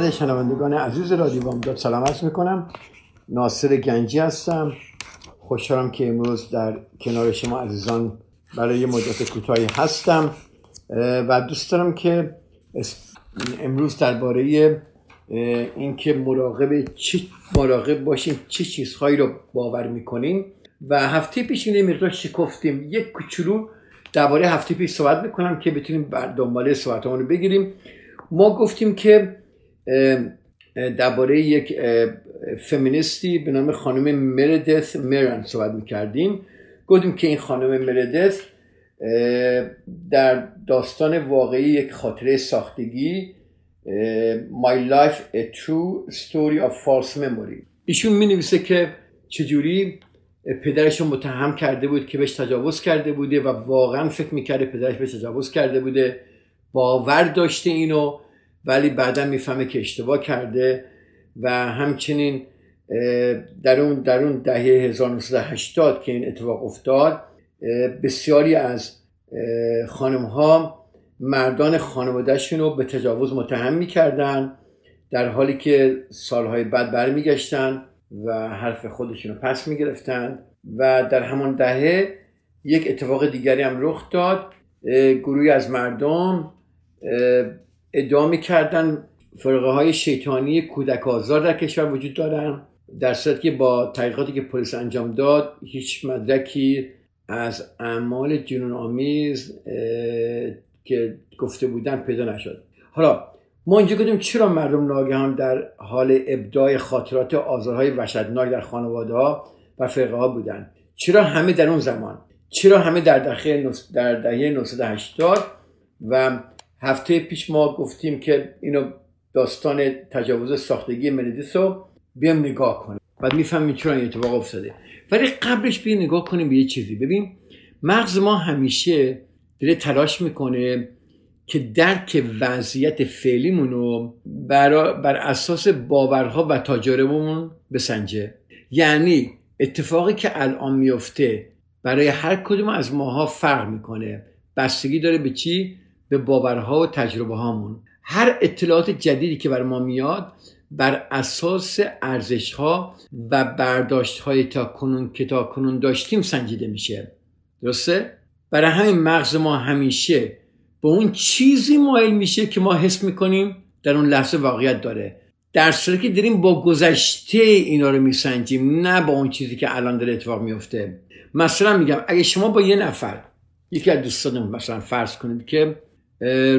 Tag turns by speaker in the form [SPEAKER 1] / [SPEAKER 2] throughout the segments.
[SPEAKER 1] خدمت شنوندگان عزیز رادیو بامداد سلام عرض می‌کنم. ناصر گنجی هستم. خوشحالم که امروز در کنار شما عزیزان برای مدت کوتاهی هستم. و دوست دارم که امروز درباره اینکه مراقب چی مراقب باشیم چه چیزهایی رو باور می‌کنیم و هفته پیش این مقدار شکفتیم. یک کوچولو درباره هفته پیش صحبت می‌کنم که بتونیم بر دنباله صحبتمون رو بگیریم. ما گفتیم که درباره یک فمینیستی به نام خانم مردث مرن صحبت می‌کردیم. گفتیم که این خانم مردث در داستان واقعی یک خاطره ساختگی My Life a True Story of False Memory. ایشون می نویسه که چجوری پدرش رو متهم کرده بود که بهش تجاوز کرده بوده و واقعا فکر می‌کرده پدرش بهش تجاوز کرده بوده. باور داشته اینو. ولی بعدا می‌فهمه که اشتباه کرده و همچنین در اون, در اون دهه 1980 که این اتفاق افتاد بسیاری از خانم ها مردان خانوادهشون رو به تجاوز متهم می‌کردن در حالی که سالهای بعد برمیگشتن و حرف خودشون رو پس می‌گرفتن و در همان دهه یک اتفاق دیگری هم رخ داد. گروهی از مردم ادعا می‌کردن فرقه های شیطانی کودک آزار در کشور وجود دارن در صورتی که با تحقیقاتی که پلیس انجام داد هیچ مدرکی از اعمال جنون آمیز که گفته بودن پیدا نشد. حالا ما اینجا گفتیم چرا مردم ناگهان در حال ابداع خاطرات آزارهای وحشتناک در خانواده ها و فرقه ها بودن؟ چرا همه در اون زمان؟ چرا همه در دهه در دهه 1980 و هفته پیش ما گفتیم که اینو داستان تجاوز ساختگی مندیس رو بیام نگاه کنیم. بعد می‌فهمیم چرا این اتفاق افتاده. ولی قبلش بیا نگاه کنیم به یه چیزی. ببین مغز ما همیشه داره تلاش می‌کنه که درک وضعیت فعلیمون رو بر, بر اساس باورها و تجاربمون بسنجه. یعنی اتفاقی که الان میفته برای هر کدوم از ماها فرق می‌کنه. بستگی داره به چی؟ به باورها و تجربه هامون. هر اطلاعات جدیدی که بر ما میاد بر اساس ارزش ها و برداشت های تا کنون که تا کنون داشتیم سنجیده میشه. درسته؟ برای همین مغز ما همیشه به اون چیزی مایل میشه که ما حس می‌کنیم در اون لحظه واقعیت داره. در صورتی که داریم با گذشته اینا رو میسنجیم نه با اون چیزی که الان داره اتفاق میفته مثلا میگم اگه شما با یه نفر یکی از دوستانم مثلا فرض کنید که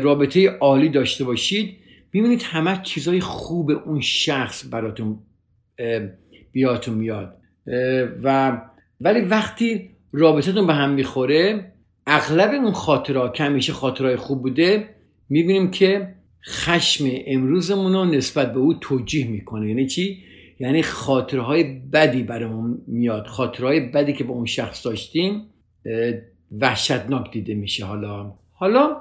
[SPEAKER 1] رابطه عالی داشته باشید می‌بینید همه چیزای خوب اون شخص براتون بیاتون میاد. و ولی وقتی رابطتون به هم می‌خوره اغلب اون خاطرها که همیشه خاطرهای خوب بوده می‌بینیم که خشم امروزمون رو نسبت به او توجیه می‌کنه. یعنی چی؟ یعنی خاطرهای بدی برامون میاد. خاطرهای بدی که با اون شخص داشتیم وحشتناک دیده میشه. حالا حالا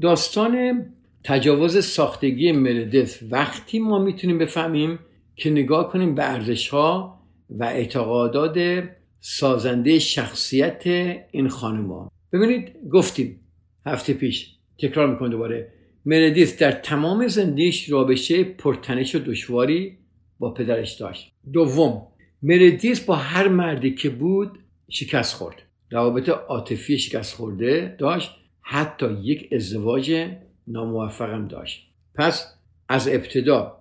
[SPEAKER 1] داستان تجاوز ساختگی مردث وقتی ما می‌تونیم بفهمیم که نگاه کنیم به ارزش ها و اعتقادات سازنده شخصیت این خانم ببینید گفتیم هفته پیش تکرار می‌کنم دوباره مردیس در تمام زندگیش رابطه پرتنش و دشواری با پدرش داشت. دوم مردیس با هر مردی که بود شکست خورد. روابط عاطفی شکست خورده داشت. حتی یک ازدواج ناموفقم داشت. پس از ابتدا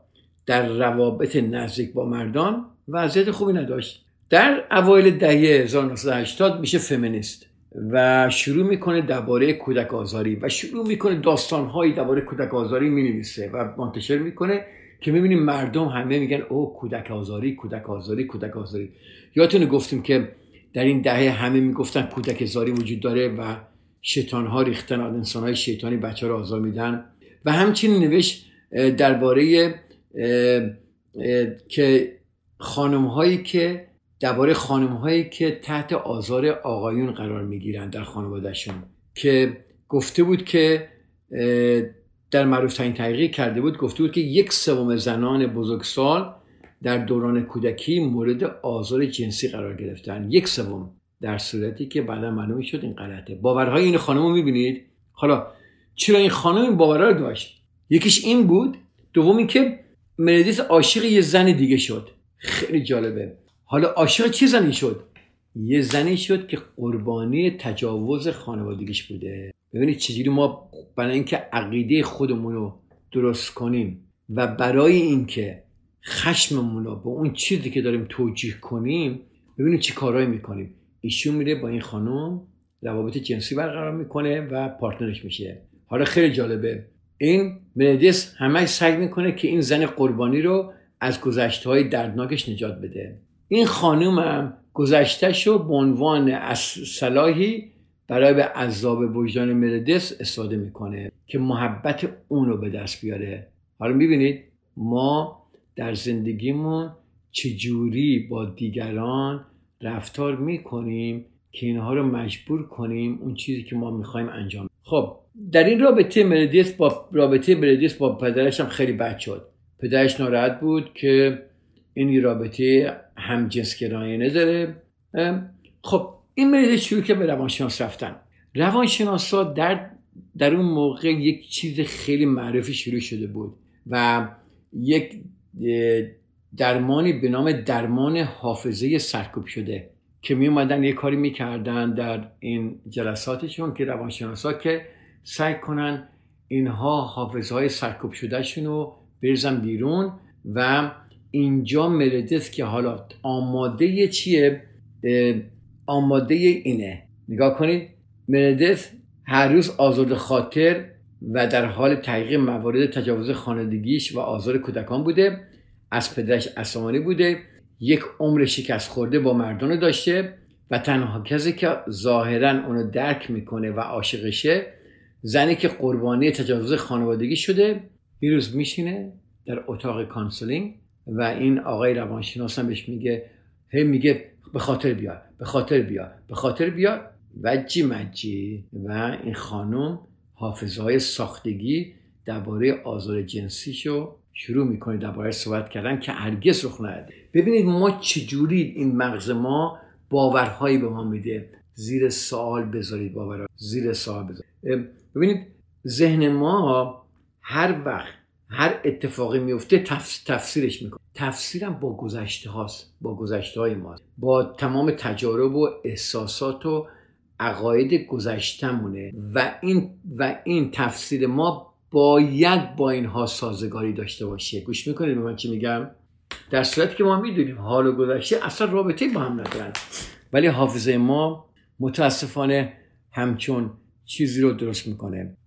[SPEAKER 1] در روابط نزدیک با مردان وضعیت خوبی نداشت. در اوایل دهه 1980 میشه فمینیست و شروع می‌کنه درباره کودک آزاری و شروع می‌کنه داستانهایی درباره کودک آزاری می‌نویسه و منتشر می‌کنه که می‌بینیم مردم همه میگن او کودک آزاری کودک آزاری کودک آزاری. یادتونه گفتیم که در این دهه همه می‌گفتن کودک زاری وجود داره و شیطان ها ریختن انسان های شیطانی بچه رو آزار میدن. و همچنین نوشت درباره که خانم هایی که درباره خانم هایی که تحت آزار آقایون قرار می‌گیرن در خانوادهشون که گفته بود که در معروف ترین تحقیق کرده بود گفته بود که یک سوم زنان بزرگسال در دوران کودکی مورد آزار جنسی قرار گرفتن. یک سوم. در صورتی که بعدا معلوم شد این غلطه. باورهای این خانم رو می‌بینید؟ حالا چرا این خانم این باورها رو داشت؟ یکیش این بود دوم که مردیس عاشق یه زن دیگه شد. خیلی جالبه. حالا عاشق چه زنی شد؟ یه زنی شد که قربانی تجاوز خانوادگیش بوده. ببینید چجوری ما برای اینکه عقیده خودمون رو درست کنیم و برای اینکه خشممون رو به اون چیزی که داریم توجیه کنیم ببینید چی کارهایی می‌کنیم. ایشون میره با این خانم روابط جنسی برقرار می‌کنه و پارتنرش میشه. حالا خیلی جالبه. این مردیس همه سعی می‌کنه که این زن قربانی رو از گذشته های دردناکش نجات بده. این خانم هم گذشتهش رو به عنوان از صلاحی برای به عذاب وجدان مردس استفاده می‌کنه که محبت اون رو به دست بیاره. حالا می‌بینید ما در زندگیمون چجوری با دیگران رفتار می‌کنیم که اینها رو مجبور کنیم اون چیزی که ما می‌خوایم انجام خب در این رابطه مردیس با رابطه مردیس با پدرش هم خیلی بد شد. پدرش ناراحت بود که این رابطه هم جنسگرایانه داره خب این مریض شروع که به روانشناس رفتن. روانشناسا در در اون موقع یک چیز خیلی معروفی شروع شده بود و یک درمانی به نام درمان حافظه سرکوب شده که می اومدن یه کاری می‌کردن در این جلساتشون که روانشناسا که سعی کنن اینها حافظه های سرکوب شدهشون رو بریزن بیرون و اینجا مردس که حالا آماده چیه؟ آماده اینه. نگاه کنید مردس هر روز آزرد خاطر و در حال تحقیق موارد تجاوز خانوادگیش و آزار کودکان بوده. از پدرش اسمانی بوده یک عمر شکست خورده با مردان داشته و تنها کسی که ظاهرا اونو درک می‌کنه و عاشقشه زنی که قربانی تجاوز خانوادگی شده این روز میشینه در اتاق counseling و این آقای روانشناس هم بهش میگه هی میگه به خاطر بیا به خاطر بیا به خاطر بیا وجی مجی. و این خانم حافظه های ساختگی درباره آزار جنسیشو شروع می‌کنه درباره صحبت کردن که هرگز رخ نداده. ببینید ما چجوری این مغز ما باورهایی به ما میده. زیر سوال بذارید باورها. زیر سوال بذارید. ببینید ذهن ما هر وقت هر اتفاقی میفته تفسیرش می‌کنه. تفسیرم با گذشته هاست. با گذشته های ماست. با تمام تجارب و احساسات و عقاید گذشتمونه و این و این تفسیر ما باید با اینها سازگاری داشته باشه. گوش می‌کنید به من چی میگم؟ در صورتی که ما می‌دونیم حال و گذشته اصلا رابطه با هم ندارن. ولی حافظه ما متاسفانه همچون چیزی رو درست می‌کنه.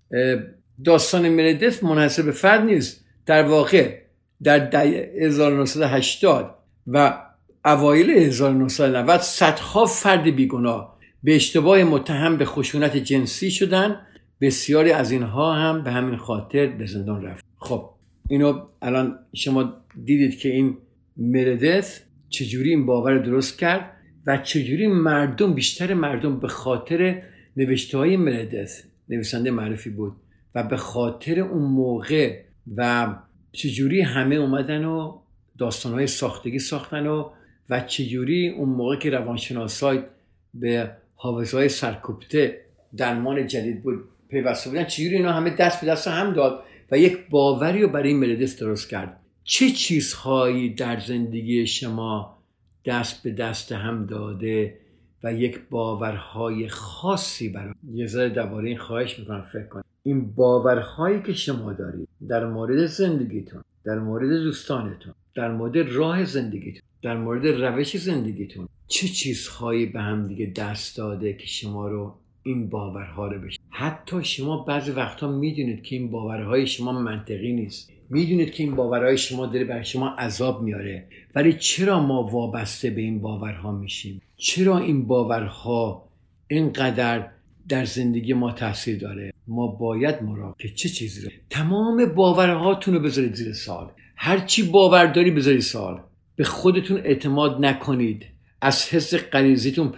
[SPEAKER 1] داستان مردس منحصر به فرد نیست. در واقع در 1980 و اوایل 1990 صدها فرد بیگناه به اشتباه متهم به خشونت جنسی شدن بسیاری از اینها هم به همین خاطر به زندان رفت. خب اینو الان شما دیدید که این مردس چجوری این باور درست کرد و چجوری مردم بیشتر مردم به خاطر نوشته های مردس نویسنده معرفی بود و به خاطر اون موقع و چجوری همه اومدن و داستانهای ساختگی ساختن و و چجوری اون موقع که روانشناسای به حافظهای سرکوبته درمان جدید بود پیوسته بودن چجوری اینا همه دست به دست هم داد و یک باوری رو برای مردس درست کرد. چه چیزهایی در زندگی شما دست به دست هم داده و یک باورهای خاصی برای یه ذره درباره این خواهش می‌کنم فکر کنید. این باورهایی که شما دارید در مورد زندگیتون در مورد دوستانتون در مورد راه زندگیتون در مورد روش زندگیتون چه چیزهایی به هم دیگه دست داده که شما رو این باورها رو بشه. حتی شما بعضی وقتا می‌دونید که این باورهای شما منطقی نیست. می‌دونید که این باورهای شما داره بر شما عذاب میاره ولی چرا ما وابسته به این باورها میشیم؟ چرا این باورها اینقدر در زندگی ما تاثیر داره؟ ما باید مراقب که چه چیزی رو تمام باورهاتون رو بذارید زیر سال هر چی باور داری بذارید سال به خودتون اعتماد نکنید. از حس غریزیتون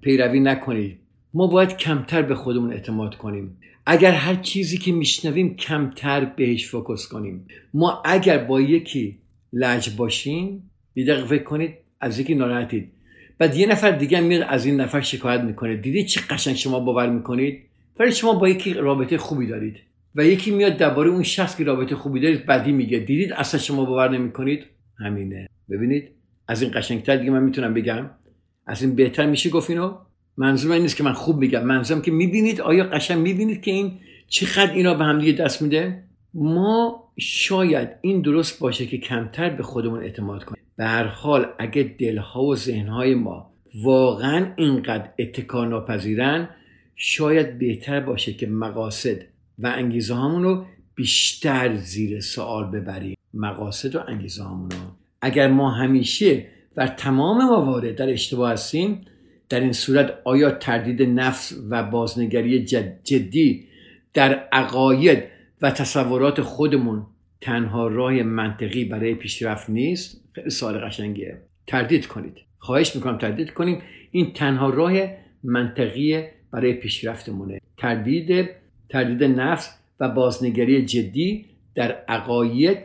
[SPEAKER 1] پیروی نکنید. ما باید کمتر به خودمون اعتماد کنیم. اگر هر چیزی که میشنویم کمتر بهش فوکس کنیم. ما اگر با یکی لج باشیم یه دقیقه فکر کنید از یکی ناراحتید. بعد یه نفر دیگه میاد از این نفر شکایت می‌کنه. دیدید چه قشنگ شما باور می‌کنید؟ ولی شما با یکی رابطه خوبی دارید. و یکی میاد درباره اون شخص که رابطه خوبی دارید بدی میگه. دیدید اصلا شما باور نمی‌کنید؟ همینه. ببینید از این قشنگتر دیگه من می‌تونم بگم. از این بهتر میشه گفت اینو؟ منظور این نیست که من خوب میگم. منظورم که می‌بینید آیا قشنگ می‌بینید که این چقدر اینا به هم دیگه دست میده؟ ما شاید این درست باشه که کمتر به خودمون اعتماد کنیم. به هر حال اگه دلها و ذهنهای ما واقعا اینقدر اتکا ناپذیرن شاید بهتر باشه که مقاصد و انگیزه هامون رو بیشتر زیر سوال ببریم. مقاصد و انگیزه هامون رو. اگر ما همیشه و تمام موارد در اشتباه هستیم در این صورت آیا تردید نفس و بازنگری جدی در عقاید و تصورات خودمون تنها راه منطقی برای پیشرفت نیست؟ خیلی سوال قشنگیه. تردید کنید. خواهش می‌کنم تردید کنیم. این تنها راه منطقی برای پیشرفتمونه. تردید تردید نفس و بازنگری جدی در عقاید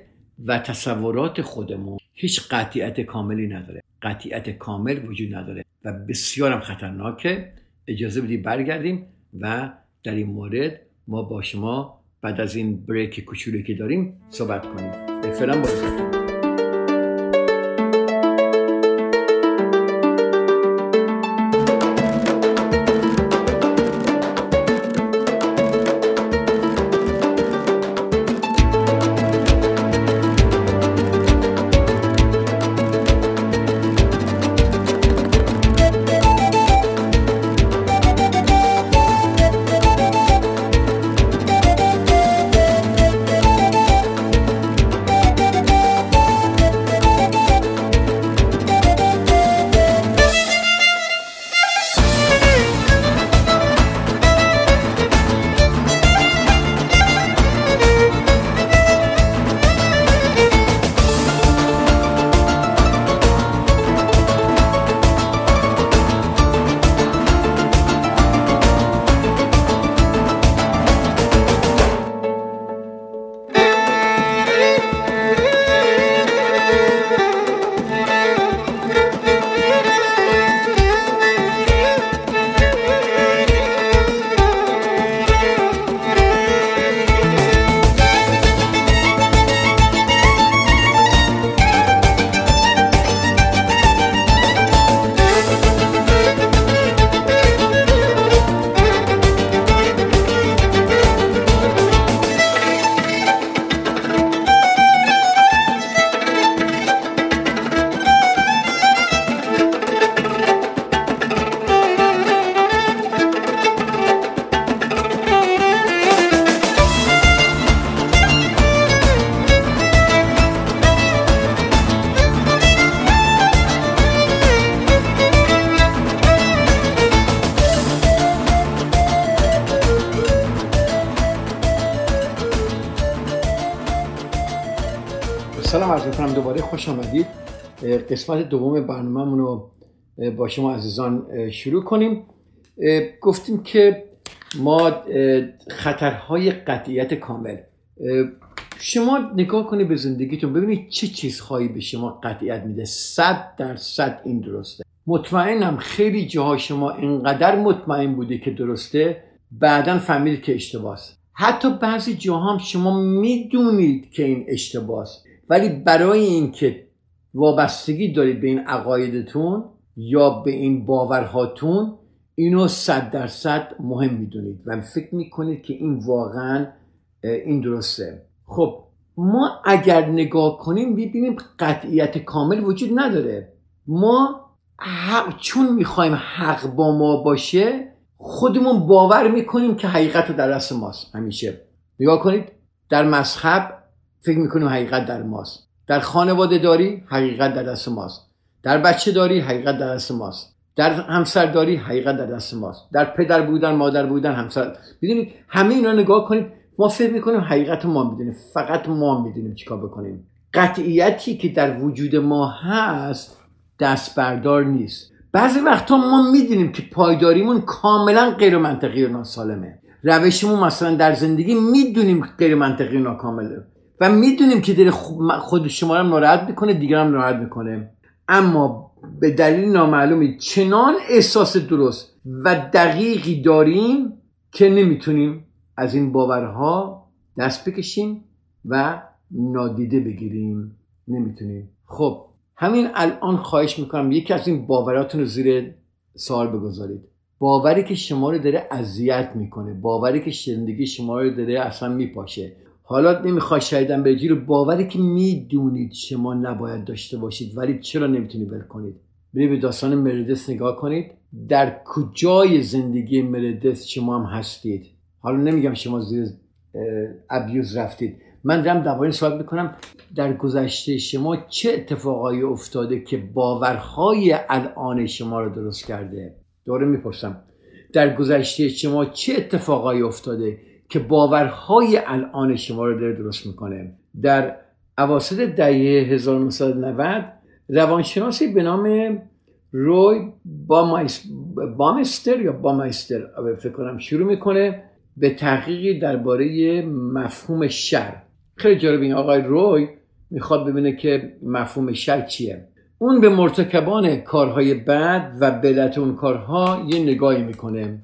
[SPEAKER 1] و تصورات خودمون. هیچ قطعیت کاملی نداره. قطعیت کامل وجود نداره و بسیارم خطرناکه. اجازه بدید برگردیم و در این مورد ما با شما بعد از این بریک کوچولی که داریم صحبت کنیم. فعلا قسمت دوم برنامه رو با شما عزیزان شروع کنیم. گفتیم که ما خطرهای قطعیت کامل. شما نگاه کنید به زندگیتون ببینید چه چیزهایی به شما قطعیت میده. صد درصد این درسته. مطمئنم خیلی جاها شما اینقدر مطمئن بوده که درسته بعدا فهمید که اشتباهه حتی بعضی جاها هم شما می‌دونید که این اشتباهه ولی برای اینکه وابستگی دارید به این عقایدتون یا به این باورهاتون اینو صد درصد مهم می‌دونید و فکر می‌کنید که این واقعا این درسته. خب ما اگر نگاه کنیم ببینیم قطعیت کامل وجود نداره. ما چون می‌خوایم حق با ما باشه خودمون باور می‌کنیم که حقیقت در دست ماست. همیشه. نگاه کنید در مذهب فکر می‌کنیم حقیقت در ماست. در خانواده داری حقیقت در دست ماست. در بچه داری حقیقت در دست ماست. در همسرداری حقیقت در دست ماست. در پدر بودن مادر بودن همسر. می‌دونید همه اینا نگاه کنید ما فکر می‌کنیم حقیقت ما می‌دونیم. فقط ما می‌دونیم چیکار بکنیم. قطعیتی که در وجود ما هست دست بردار نیست. بعضی وقتا ما می‌دونیم که پایداریمون کاملا غیر منطقی و ناسالمه. روشمون مثلا در زندگی می‌دونیم غیر منطقی و ناکامله. و می‌دونیم که دل خود شما رو ناراحت می‌کنه دیگران ناراحت می‌کنه. اما به دلیل نامعلومی چنان احساس درست و دقیقی داریم که نمی‌تونیم از این باورها دست بکشیم و نادیده بگیریم. نمی‌تونیم. خب همین الان خواهش می‌کنم یکی از این باوراتون رو زیر سوال بگذارید. باوری که شما رو داره اذیت می‌کنه باوری که زندگی شما رو داره اصلا میپاشه. حالا نمی‌خوای شایدم به رو باوری که می‌دونید شما نباید داشته باشید ولی چرا نمی‌تونید ول کنید؟ برید به داستان مردس نگاه کنید. در کجای زندگی مردس شما هم هستید؟ حالا نمیگم شما زیر ابیوز رفتید. من دارم درباره صحبت می‌کنم. در گذشته شما چه اتفاقایی افتاده که باورهای الان شما رو درست کرده؟ دوره می‌پرسم. در گذشته شما چه اتفاقایی افتاده که باورهای الان شما رو داره درست می‌کنه. در اواسط دهه 1990 روانشناسی به نام روی بامستر یا بامستر فکر کنم شروع می‌کنه به تحقیقی درباره مفهوم شر. خیلی جالب این آقای روی می‌خواد ببینه که مفهوم شر چیه. اون به مرتکبان کارهای بد و بلت اون کارها یه نگاهی می‌کنه.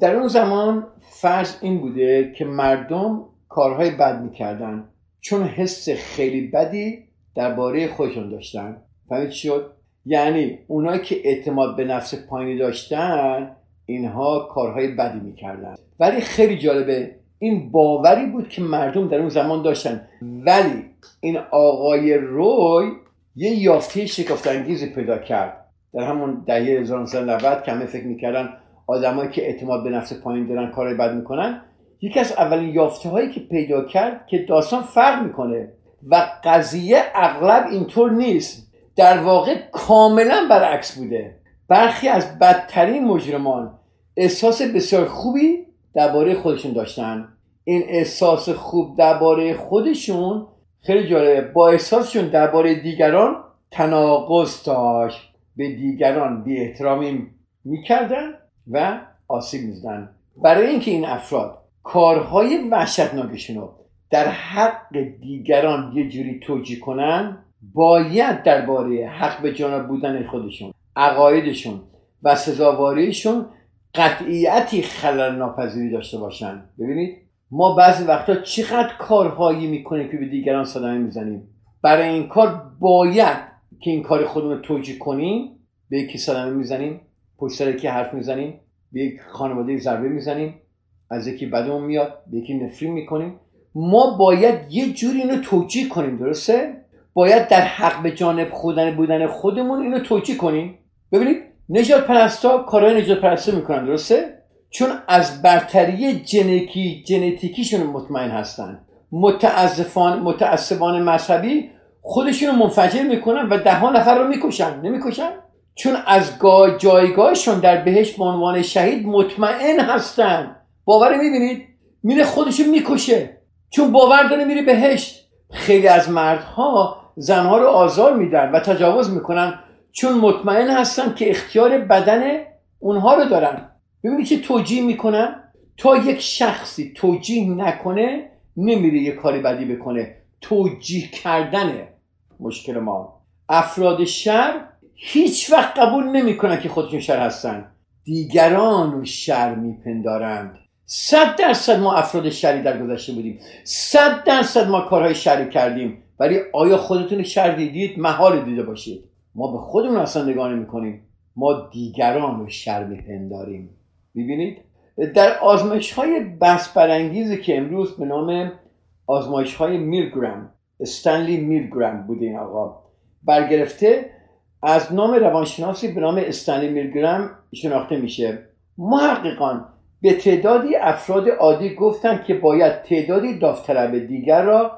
[SPEAKER 1] در اون زمان فرض این بوده که مردم کارهای بد می‌کردن چون حس خیلی بدی درباره خودشون داشتن. فهمید شد؟ یعنی اونایی که اعتماد به نفس پایینی داشتن اینها کارهای بدی می‌کردن. ولی خیلی جالبه این باوری بود که مردم در اون زمان داشتن. ولی این آقای روی یه یافته شکافت انگیزی پیدا کرد. در همون دهه 1990 که همه فکر می‌کردن آدمایی که اعتماد به نفس پایین دارن کارهای بد می‌کنن یکی از اولین یافته هایی که پیدا کرد که داستان فرق می‌کنه و قضیه اغلب اینطور نیست در واقع کاملا برعکس بوده. برخی از بدترین مجرمان احساس بسیار خوبی درباره خودشون داشتن. این احساس خوب درباره خودشون خیلی جالبه. با احساسشون درباره دیگران تناقض داشت. به دیگران بی احترامی می‌کردن. و آسیب می‌زدن. برای اینکه این افراد کارهای وحشتناکشون رو در حق دیگران یه جوری توجیه کنن باید درباره حق به جانب بودن خودشون عقایدشون و سزاواریشون قطعیتی خلل ناپذیری داشته باشن. ببینید ما بعضی وقتا چقدر کارهایی می‌کنیم که به دیگران صدمه می‌زنیم. برای این کار باید که این کار خودمون رو توجیه کنیم به یکی صدمه می‌زنیم. پشت سر یکی حرف می‌زنیم؟ به یک خانواده ضربه می‌زنیم. از یکی بدمون میاد به یکی نفرین می‌کنیم. ما باید یه جوری اینو توجیه کنیم درسته؟ باید در حق به جانب خودن بودن خودمون اینو توجیه کنیم. ببینید نجات پرستا کارهای نجات پرستی می‌کنن درسته؟ چون از برتری جنکی جنتیکیشون مطمئن هستن. متاسفان متاسفان مذهبی خودشون منفجر می‌کنن و ده ها نفر رو می‌کشن. نمی‌کشن؟ چون از جایگاهشون در بهشت به عنوان شهید مطمئن هستن. باور می‌بینید؟ میره خودشون می‌کشه. چون باور داره میره بهشت. خیلی از مردها زنها رو آزار میدن و تجاوز می‌کنن. چون مطمئن هستن که اختیار بدن اونها رو دارن. ببینید که توجیه می‌کنن؟ تا یک شخصی توجیه نکنه نمیره یه کاری بدی بکنه. توجیه کردنه مشکل ما. افراد شر هیچ وقت قبول نمی‌کنن که خودشون شر هستن. دیگران و شر میپندارند. صد درصد ما افراد شری در گذشته بودیم. صد درصد ما کارهای شری کردیم. ولی آیا خودتون شر دیدید؟ محال دیده باشید. ما به خودمون اصلا نگاه نمی کنیم ما دیگران رو شر میپنداریم. می‌بینید؟ در آزمایش های بس برانگیزی که امروز به نام آزمایش های میلگرام استنلی میلگرام بوده این آقا. برگرفته از نام روانشناسی به نام استنلی میلگرام شناخته میشه. محققان به تعدادی افراد عادی گفتند که باید تعدادی داوطلب دیگر را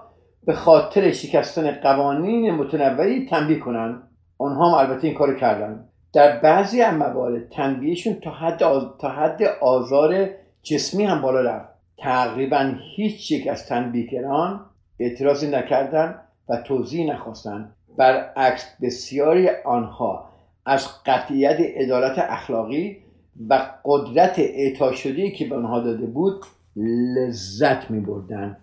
[SPEAKER 1] به خاطر شکستن قوانین متنوعی تنبیه کنند آنها هم البته این کار کردن. در بعضی از موارد تنبیهشون تا حد, تا حد آزار جسمی هم بالا رفت. تقریبا هیچ یک از تنبیهگران اعتراضی نکردند و توضیح نخواستند برعکس بسیاری آنها از قطعیت عدالت اخلاقی و قدرت اعطا شده که به آنها داده بود لذت می بردن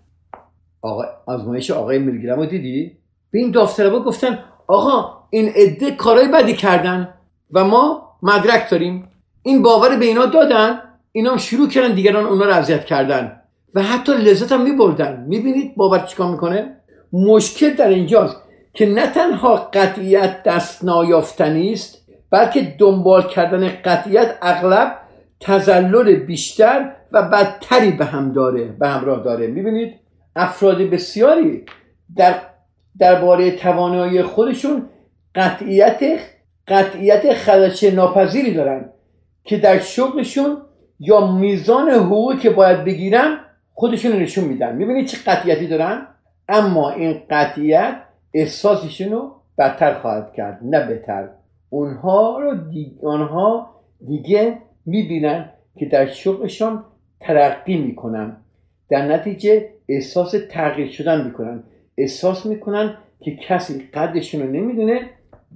[SPEAKER 1] آقا آزمایش آقای میلگرام رو دیدی؟ به این داوطلبا گفتن آقا این عده کارهای بدی کردن و ما مدرک داریم. این باور به اینا دادن اینا هم شروع کردن دیگران اونا رو اذیت کردن و حتی لذت هم میبردن. می‌بینید باور چیکار می‌کنه؟ مشکل در اینجاست. که نه تنها قطعیت دست نایافتنی است بلکه دنبال کردن قطعیت اغلب تزلل بیشتر و بدتری به هم داره به همراه داره. می‌بینید؟ افراد بسیاری در درباره توانایی خودشون قطعیت قطعیت خدشه ناپذیری دارن که در شغلشون یا میزان حقوقی که باید بگیرن خودشون نشون میدن. می‌بینید چه قطعیتی دارن؟ اما این قطعیت احساسشون رو بدتر خواهد کرد نه بهتر. اونها رو دیگه, آنها دیگه می‌بینن که در شغلشان ترقی می‌کنن. در نتیجه احساس تغییر شدن می‌کنن. احساس می‌کنن که کسی قدرشون رو نمی‌دونه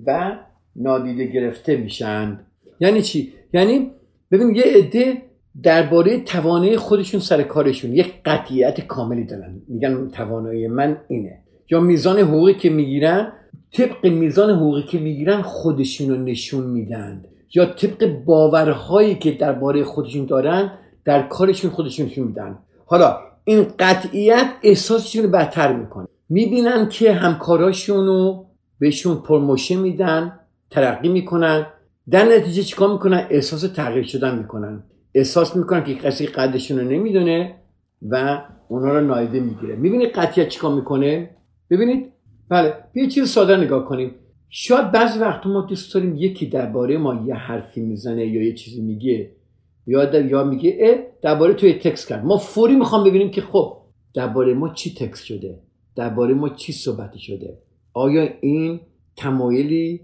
[SPEAKER 1] و نادیده گرفته میشن. یعنی چی؟ یعنی ببین یه عده درباره توانایی خودشون سر کارشون یک قطعیت کاملی دارن. میگن توانایی من اینه. یا میزان حقوقی که می‌گیرن طبق میزان حقوقی که می‌گیرن خودشون رو نشون میدن. یا طبق باورهایی که درباره خودشون دارن در کارشون خودشون نشون میدن. حالا این قطعیت احساسشون رو بهتر می‌کنه. می‌بینن که همکاراشون رو بهشون پرموشن میدن ترقی می‌کنن. در نتیجه چیکار می‌کنن؟ احساس تغییر شدن می‌کنن. احساس می‌کنن که کسی قدرشون رو نمی‌دونه و اونا رو نایده می‌گیره. می‌بینید قطعیت چیکار می‌کنه؟ ببینید؟ بله یه چیز ساده نگاه کنیم. شاید بعضی وقت ما دوست داریم یکی درباره ما یه حرفی می‌زنه یا یه چیزی میگه. یا در یا میگه اه درباره توی تکس کرد. ما فوری می‌خوام ببینیم که خب درباره ما چی تکس شده؟ درباره ما چی صحبتی شده؟ آیا این تمایلی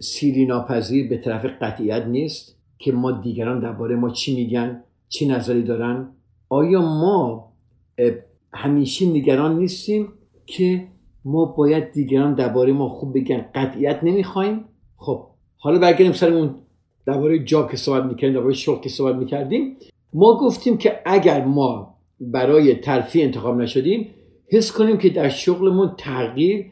[SPEAKER 1] سیری ناپذیر به طرف قطعیت نیست که ما دیگران درباره ما چی میگن چی نظری دارن؟ آیا ما همیشه نگران نیستیم؟ که ما باید دیگران درباره ما خوب بگن. قطعیت نمی‌خوایم. خب حالا برگردیم سر اون درباره جا که صحبت می‌کردیم درباره شغل که صحبت می‌کردیم. ما گفتیم که اگر ما برای ترفیع انتخاب نشدیم حس کنیم که در شغلمون تغییر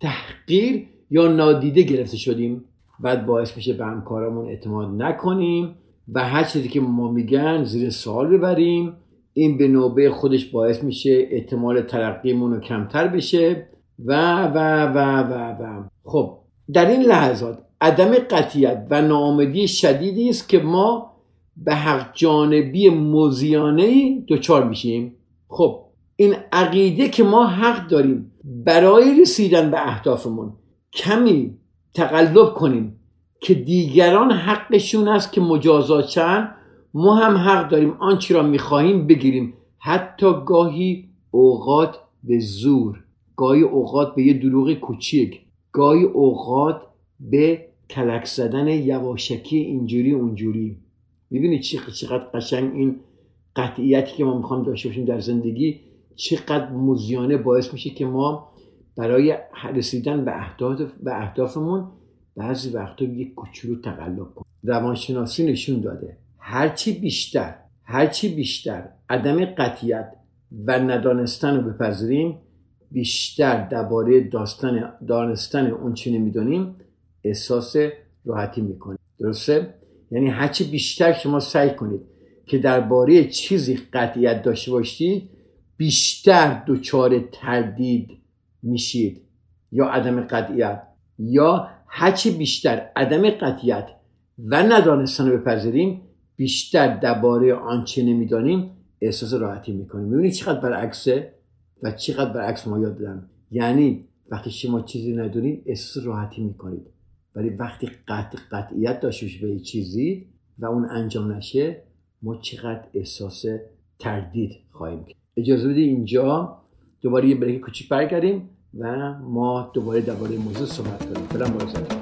[SPEAKER 1] تحقیر یا نادیده گرفته شدیم. بعد باعث میشه به همکارمون اعتماد نکنیم و هر چیزی که ما میگن زیر سوال ببریم. این به نوبه خودش باعث میشه احتمال ترقیمون رو کمتر بشه و و و و و. خب در این لحظات عدم قطیت و ناامدی شدیدی است که ما به حق جانبی موزیانه دچار میشیم. خب این عقیده که ما حق داریم برای رسیدن به اهدافمون کمی تقلب کنیم که دیگران حقشون است که مجازات شن ما هم حق داریم آنچه را می‌خواهیم بگیریم. حتی گاهی اوقات به زور گاهی اوقات به یه دروغ کوچیک گاهی اوقات به کلک زدن یواشکی اینجوری اونجوری. می‌بینید چقدر قشنگ این قطعیتی که ما می‌خوام داشته باشیم در زندگی چقدر موزیانه باعث میشه که ما برای رسیدن به اهداف به اهدافمون بعضی وقتا یک کوچولو تقلب کنیم. روانشناسی نشون داده. هرچی بیشتر هرچی بیشتر عدم قطیت و ندانستن رو بپذیریم بیشتر درباره داستان دانستن اون چی نمی‌دونیم احساس راحتی می‌کنیم. درسته؟ یعنی هرچی بیشتر شما سعی کنید که درباره چیزی قطعیت داشته باشید بیشتر دچار تردید میشید. یا عدم قطعیت یا هرچی بیشتر عدم قطعیت و ندانستن رو بپذیریم بیشتر درباره آنچه نمی‌دانیم احساس راحتی می‌کنیم. می‌بینید چقدر برعکسه و چقدر برعکس ما یاد دادم یعنی وقتی شما چیزی ندونید احساس راحتی می‌کنید. ولی وقتی قطع قطعیت داشته به چیزی و اون انجام نشه ما چقدر احساس تردید خواهیم کرد. اجازه بدید اینجا دوباره یه بریک کوچیک برگردیم و ما دوباره درباره موضوع صحبت کنیم. برم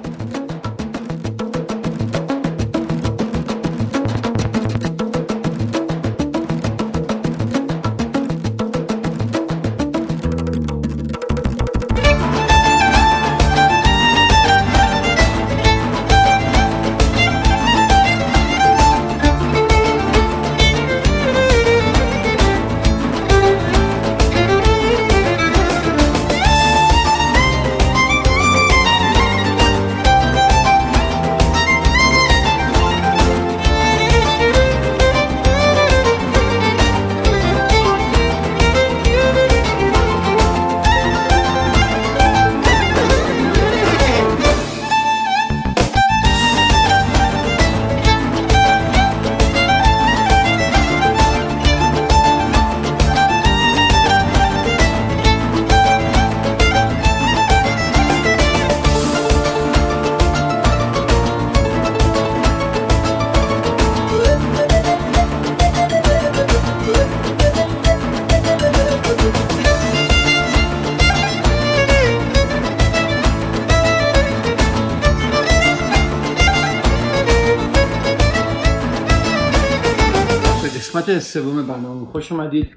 [SPEAKER 1] سوم برنامه. خوش اومدید.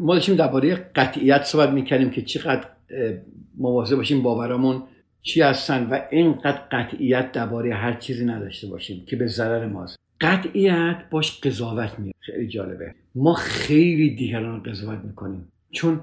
[SPEAKER 1] ما داشتیم درباره قطعیت صحبت می‌کردیم که چقدر مواظب باشیم باورامون چی هستن و اینقدر قطعیت درباره هر چیزی نداشته باشیم که به ضرر ماست. قطعیت باش قضاوت میاد. خیلی جالبه. ما خیلی دیگران قضاوت می‌کنیم. چون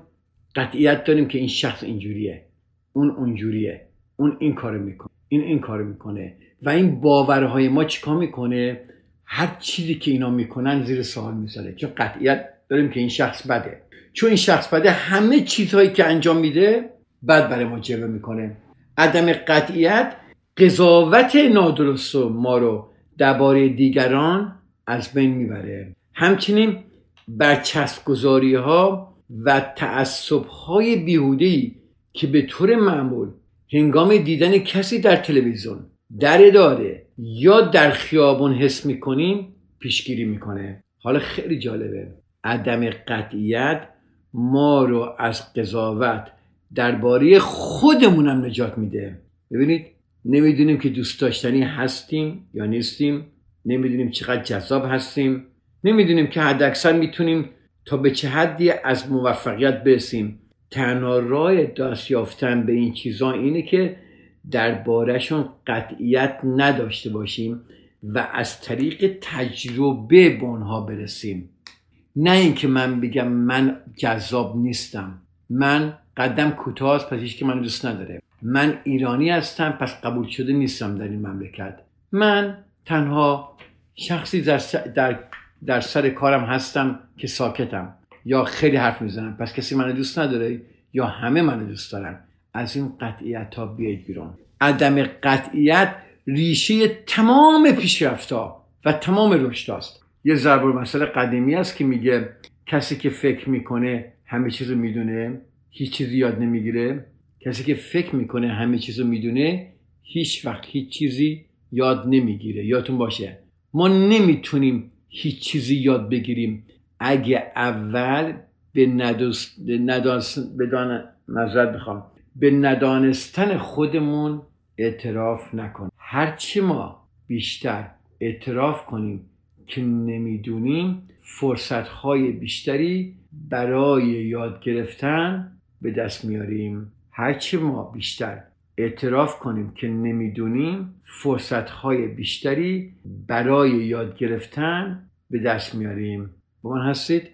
[SPEAKER 1] قطعیت داریم که این شخص اینجوریه اون اونجوریه اون این کارو می‌کنه این این کارو می‌کنه و این باورهای ما چیکار می‌کنه؟ هر چیزی که اینا می‌کنن زیر سوال می‌ذاره. چون قطعیت داریم که این شخص بده. چون این شخص بده همه چیزهایی که انجام میده بد برای ما جلوه می‌کنه. عدم قطعیت قضاوت نادرست ما رو درباره دیگران از بین می‌بره. همچنین برچسب گذاری ها و تعصب های بیهوده که به طور معمول هنگام دیدن کسی در تلویزیون در اداره یا در خیابون حس می‌کنیم پیشگیری می‌کنه. حالا خیلی جالبه. عدم قطعیت ما رو از قضاوت درباره خودمونم نجات میده. ببینید نمی‌دونیم که دوست داشتنی هستیم یا نیستیم. نمی‌دونیم چقدر جذاب هستیم. نمی‌دونیم که حد اکثر می‌تونیم تا به چه حدی از موفقیت برسیم. تنها راه دست یافتن به این چیزا اینه که دربارهشون قطعیت نداشته باشیم و از طریق تجربه به اونها برسیم. نه اینکه من بگم من جذاب نیستم. من قدم کوتاه پس که من دوست نداره. من ایرانی هستم پس قبول شده نیستم در این مملکت. من تنها شخصی در, در, در سر کارم هستم که ساکتم. یا خیلی حرف می‌زنم پس کسی منو دوست نداره یا همه منو دوست دارن. از این قطعیت ها بیاید بیرون. عدم قطعیت ریشه تمام پیشرفت ها و تمام رشد است یه ضرب مسئله قدیمی است که میگه کسی که فکر می‌کنه همه چیز رو می‌دونه هیچ چیزی یاد نمی‌گیره. کسی که فکر می‌کنه همه چیز رو می‌دونه هیچ وقت هیچ چیزی یاد نمی‌گیره. یادتون باشه ما نمی‌تونیم هیچ چیزی یاد بگیریم. اگه اول به, ندوست... به بخوام. به ندانستن خودمون اعتراف نکنیم هرچی ما بیشتر اعتراف کنیم که نمی‌دونیم فرصتهای بیشتری برای یاد گرفتن به دست میاریم. هرچی ما بیشتر اعتراف کنیم که نمی‌دونیم فرصتهای بیشتری برای یاد گرفتن به دست میاریم. با من هستید.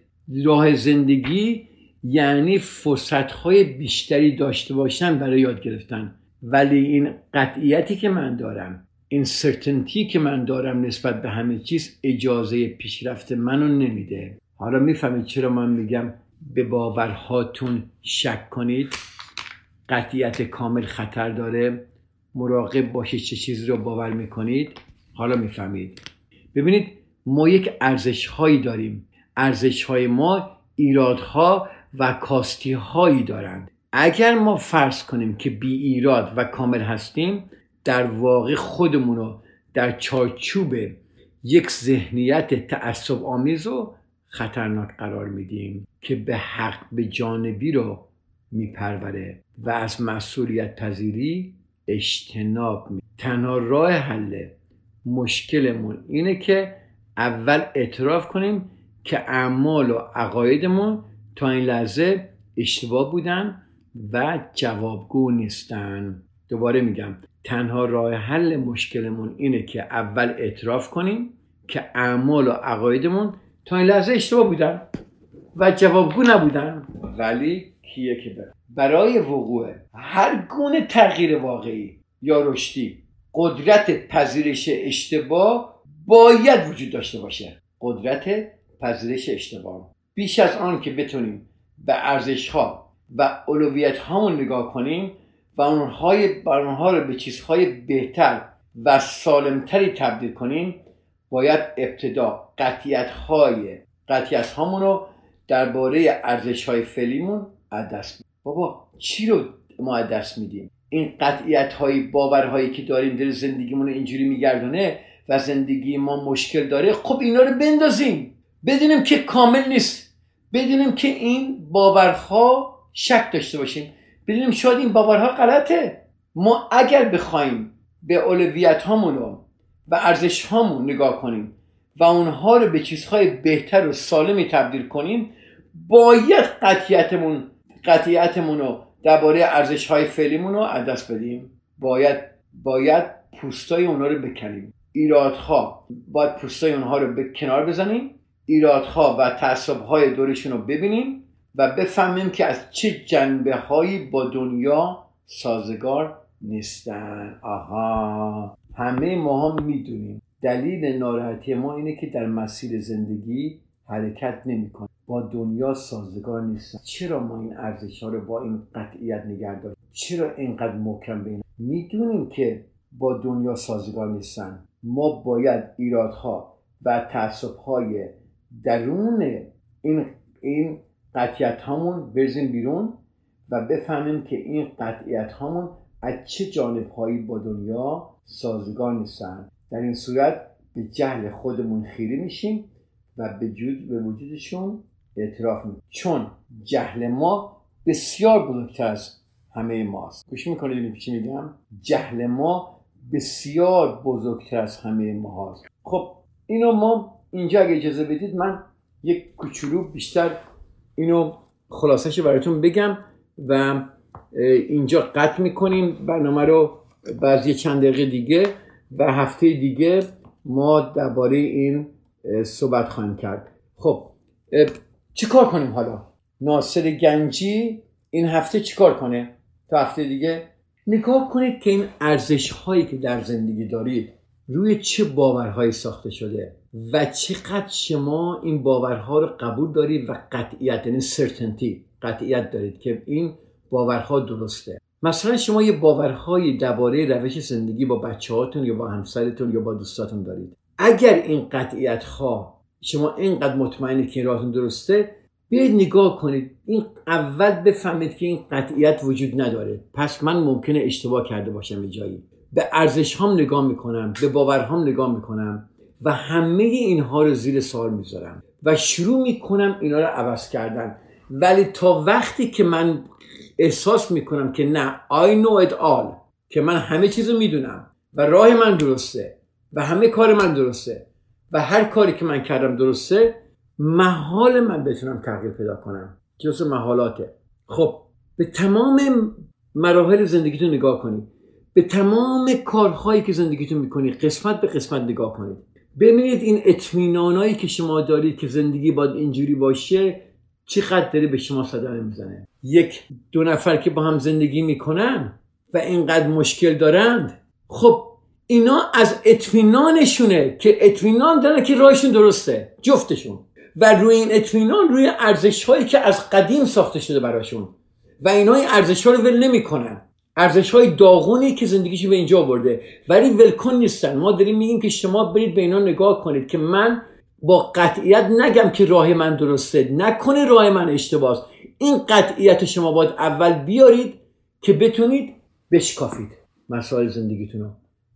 [SPEAKER 1] راه زندگی یعنی فرصتهای بیشتری داشته باشن برای یاد گرفتن. ولی این قطعیتی که من دارم این سرتنتی که من دارم نسبت به همه چیز اجازه پیشرفت منو نمیده. حالا می‌فهمید چرا من میگم به باورهاتون شک کنید. قطعیت کامل خطر داره. مراقب باشید چه چیزی رو باور می‌کنید. حالا می‌فهمید. ببینید ما یک ارزش هایی داریم. ارزش های ما ایرادها و کاستی هایی دارند. اگر ما فرض کنیم که بی ایراد و کامل هستیم در واقع خودمون رو در چارچوب یک ذهنیت تعصب آمیز و خطرناک قرار میدیم که به حق به جانبی رو میپروره و از مسئولیت پذیری اجتناب می. تنها راه حل مشکلمون اینه که اول اعتراف کنیم که اعمال و عقایدمون تا این لحظه اشتباه بودن و جوابگو نیستن. دوباره میگم تنها راه حل مشکلمون اینه که اول اعتراف کنیم که اعمال و عقایدمون تا این لحظه اشتباه بودن و جوابگو نبودن. ولی کیه که بره؟ برای وقوع هر گونه تغییر واقعی یا رشدی قدرت پذیرش اشتباه باید وجود داشته باشه. قدرت پذیرش اشتباه. بیش از آن که بتونیم به ارزش ها و اولویت هامون نگاه کنیم و اونهای اونها رو به چیزهای بهتر و سالمتری تبدیل کنیم باید ابتدا قطیت های قطیت هامون رو درباره ارزش های فعلیمون از دست میدیم بابا چی رو ما از دست میدیم؟ این قطعیت های باورهایی که داریم در زندگیمون رو اینجوری میگردونه و زندگی ما مشکل داره خب اینا رو بندازیم. بدونیم که کامل نیست. بدونیم که این باورها شک داشته باشیم. بدونیم شاید این باورها غلطه. ما اگر بخوایم به اولویت هامون و ارزش هامون نگاه کنیم و اونها رو به چیزهای بهتر و سالمی تبدیل کنیم باید قطیتمون قطیتمون رو درباره ارزش های فعلیمون رو دست بدیم. باید باید پوستای اونها رو بکنیم. ایرادها. باید پوستای اونها رو به کنار بزنیم. ایرادها و های دورشون رو ببینیم و بفهمیم که از چه جنبه هایی با دنیا سازگار نیستن. آها. همه ما هم می‌دونیم. دلیل ناراحتی ما اینه که در مسیر زندگی حرکت نمی‌کنیم. با دنیا سازگار نیستن. چرا ما این ارزش ها رو با این قطعیت نگه داریم؟ چرا اینقدر محکم بین می‌دونیم که با دنیا سازگار نیستن. ما باید ایرادها و تعصب های درون این این قطعیت هامون برزیم بیرون و بفهمیم که این قطعیت هامون از چه جانب هایی با دنیا سازگار نیستن. در این صورت به جهل خودمون خیره میشیم و به, جود به وجودشون اعتراف می‌کنیم. چون جهل ما بسیار بزرگتر از همه ماست. گوش می‌کنید چی میگم؟ جهل ما بسیار بزرگتر از همه ما خب اینو ما اینجا اگه اجازه بدید من یک کوچولو بیشتر اینو خلاصش براتون بگم و اینجا قطع می‌کنیم برنامه رو بعضی چند دقیقه دیگه و هفته دیگه ما درباره این صحبت خواهیم کرد. خب چی کار کنیم حالا؟ ناصر گنجی این هفته چیکار کنه؟ تا هفته دیگه؟ نگاه کنید که این ارزش هایی که در زندگی دارید روی چه باورهایی ساخته شده و چقدر شما این باورها رو قبول دارید و قطعیت یعنی سرتنتی قطعیت دارید که این باورها درسته. مثلا شما یه باورهایی درباره روش زندگی با بچه هاتون یا با همسرتون یا با دوستاتون دارید. اگر این قطعیت ها شما اینقدر مطمئنید که این راهتون درسته بیاید نگاه کنید. این اول بفهمید که این قطعیت وجود نداره. پس من ممکنه اشتباه کرده باشم جایی. به ارزش هم نگاه می‌کنم به باورهام نگاه می‌کنم و همه اینها رو زیر سوال می‌ذارم و شروع می‌کنم اینا رو عوض کردن. ولی تا وقتی که من احساس می‌کنم که نه I know it all که من همه چیز رو می‌دونم و راه من درسته و همه کار من درسته و هر کاری که من کردم درسته محال من بتونم تغییر پیدا کنم جز محالاته. خب به تمام مراحل زندگیتون نگاه کنید. به تمام کارهایی که زندگیتون می‌کنید قسمت به قسمت نگاه کنید. ببینید این اطمینانایی که شما دارید که زندگی باید اینجوری باشه چقدر داره به شما صدمه می‌زنه. یک دو نفر که با هم زندگی می‌کنن و اینقدر مشکل دارند خب اینا از اطمینانشونه که اطمینان دارن که راهشون درسته جفتشون. و روی این اطمینان روی ارزش هایی که از قدیم ساخته شده براشون. و اینا این ارزش ها رو ول نمی‌کنن. ارزش های داغونی که زندگیش به اینجا برده ولی ولکن نیستن. ما داریم میگیم که شما برید به اینا نگاه کنید که من با قطعیت نگم که راه من درسته. نکنه راه من اشتباهه این قطعیت شما باید اول بیارید که بتونید بشکافید مسائل زندگیتون رو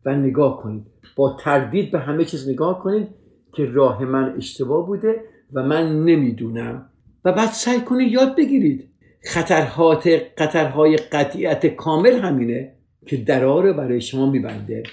[SPEAKER 1] و نگاه کنید. با تردید به همه چیز نگاه کنید که راه من اشتباه بوده و من نمی‌دونم. و بعد سعی کنید یاد بگیرید. خطرهات خطرهای قطعیت کامل همینه که درها رو برای شما میبنده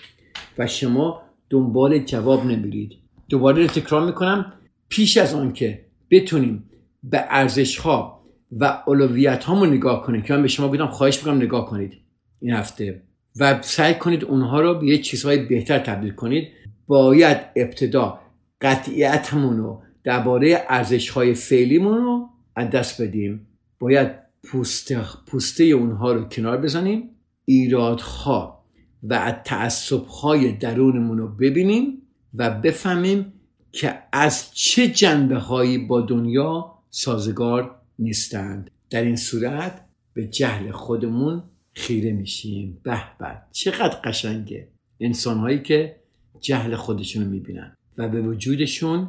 [SPEAKER 1] و شما دنبال جواب نمیرید. دوباره تکرار می‌کنم. پیش از آن که بتونیم به ارزش ها و اولویت هامون نگاه کنیم که من به شما بودم خواهش می‌کنم نگاه کنید این هفته و سعی کنید اونها رو به یه چیزهای بهتر تبدیل کنید. باید ابتدا قطعیتمون رو درباره ارزش های فعلیمون رو از دست بدیم. باید پوسته, پوسته اونها رو کنار بزنیم ایرادها و تعصب های درونمون رو ببینیم و بفهمیم که از چه جنبه هایی با دنیا سازگار نیستند. در این صورت به جهل خودمون خیره میشیم. به به چقدر قشنگه. انسان هایی که جهل خودشون رو می‌بینن و به وجودشون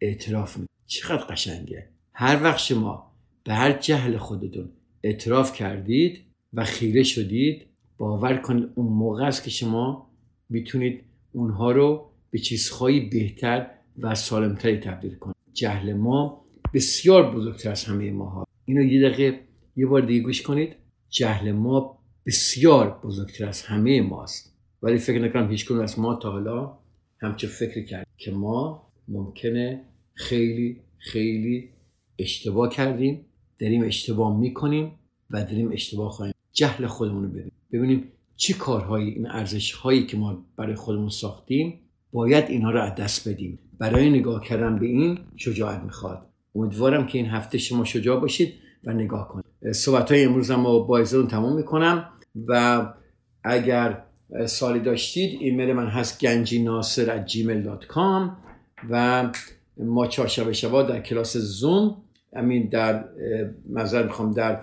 [SPEAKER 1] اعتراف می‌کنن چقدر قشنگه. هر وقت شما به هر جهل خودتون اعتراف کردید و خیره شدید باور کنید اون موقع است که شما می‌تونید اونها رو به چیزهایی بهتر و سالمتری تبدیل کنید. جهل ما بسیار بزرگتر از همه ماها. اینو یه دقیقه یه بار دیگه گوش کنید. جهل ما بسیار بزرگتر از همه ماست. ولی فکر نکنم هیچ از ما تا حالا همچه فکر کرد که ما ممکنه خیلی خیلی اشتباه کردیم. داریم اشتباه می‌کنیم و داریم اشتباه خواهیم. جهل خودمون رو ببینیم. ببینیم چه کارهایی این ارزش هایی که ما برای خودمون ساختیم باید اینها رو از دست بدیم. برای نگاه کردن به این شجاعت می‌خواد. امیدوارم که این هفته شما شجاع باشید و نگاه کنید. صحبت های امروز هم با رو تموم می‌کنم و اگر سالی داشتید ایمیل من هست گنجی ناصر و ما چهارشنبه شبا در کلاس زوم امین در معذرت می‌خوام در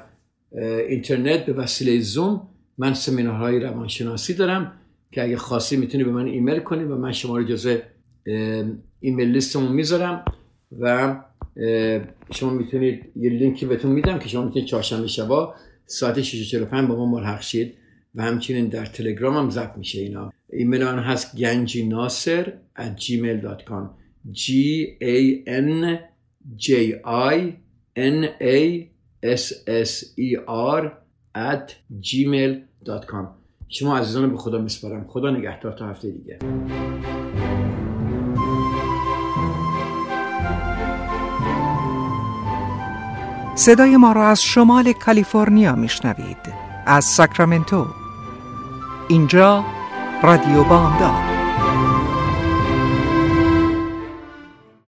[SPEAKER 1] اینترنت به وسیله زوم من سمینارهای روانشناسی دارم که اگه خواستی می‌تونی به من ایمیل کنی و من شما رو جزء ایمیل لیستمون می‌ذارم و شما می‌تونید یه لینکی بهتون میدم که شما می‌تونید چهارشنبه شبا ساعت 6:45 با ما ملحق شید و همچنین در تلگرام هم ضبط میشه اینا. ایمیل من هست گنجی ناصر at gmail.com g a n j i n a s s e r at gmail.com شما عزیزان به خدا میسپارم. خدا نگهدار تا هفته دیگه.
[SPEAKER 2] صدای ما را از شمال کالیفرنیا میشنوید. از ساکرامنتو. اینجا رادیو بامداد.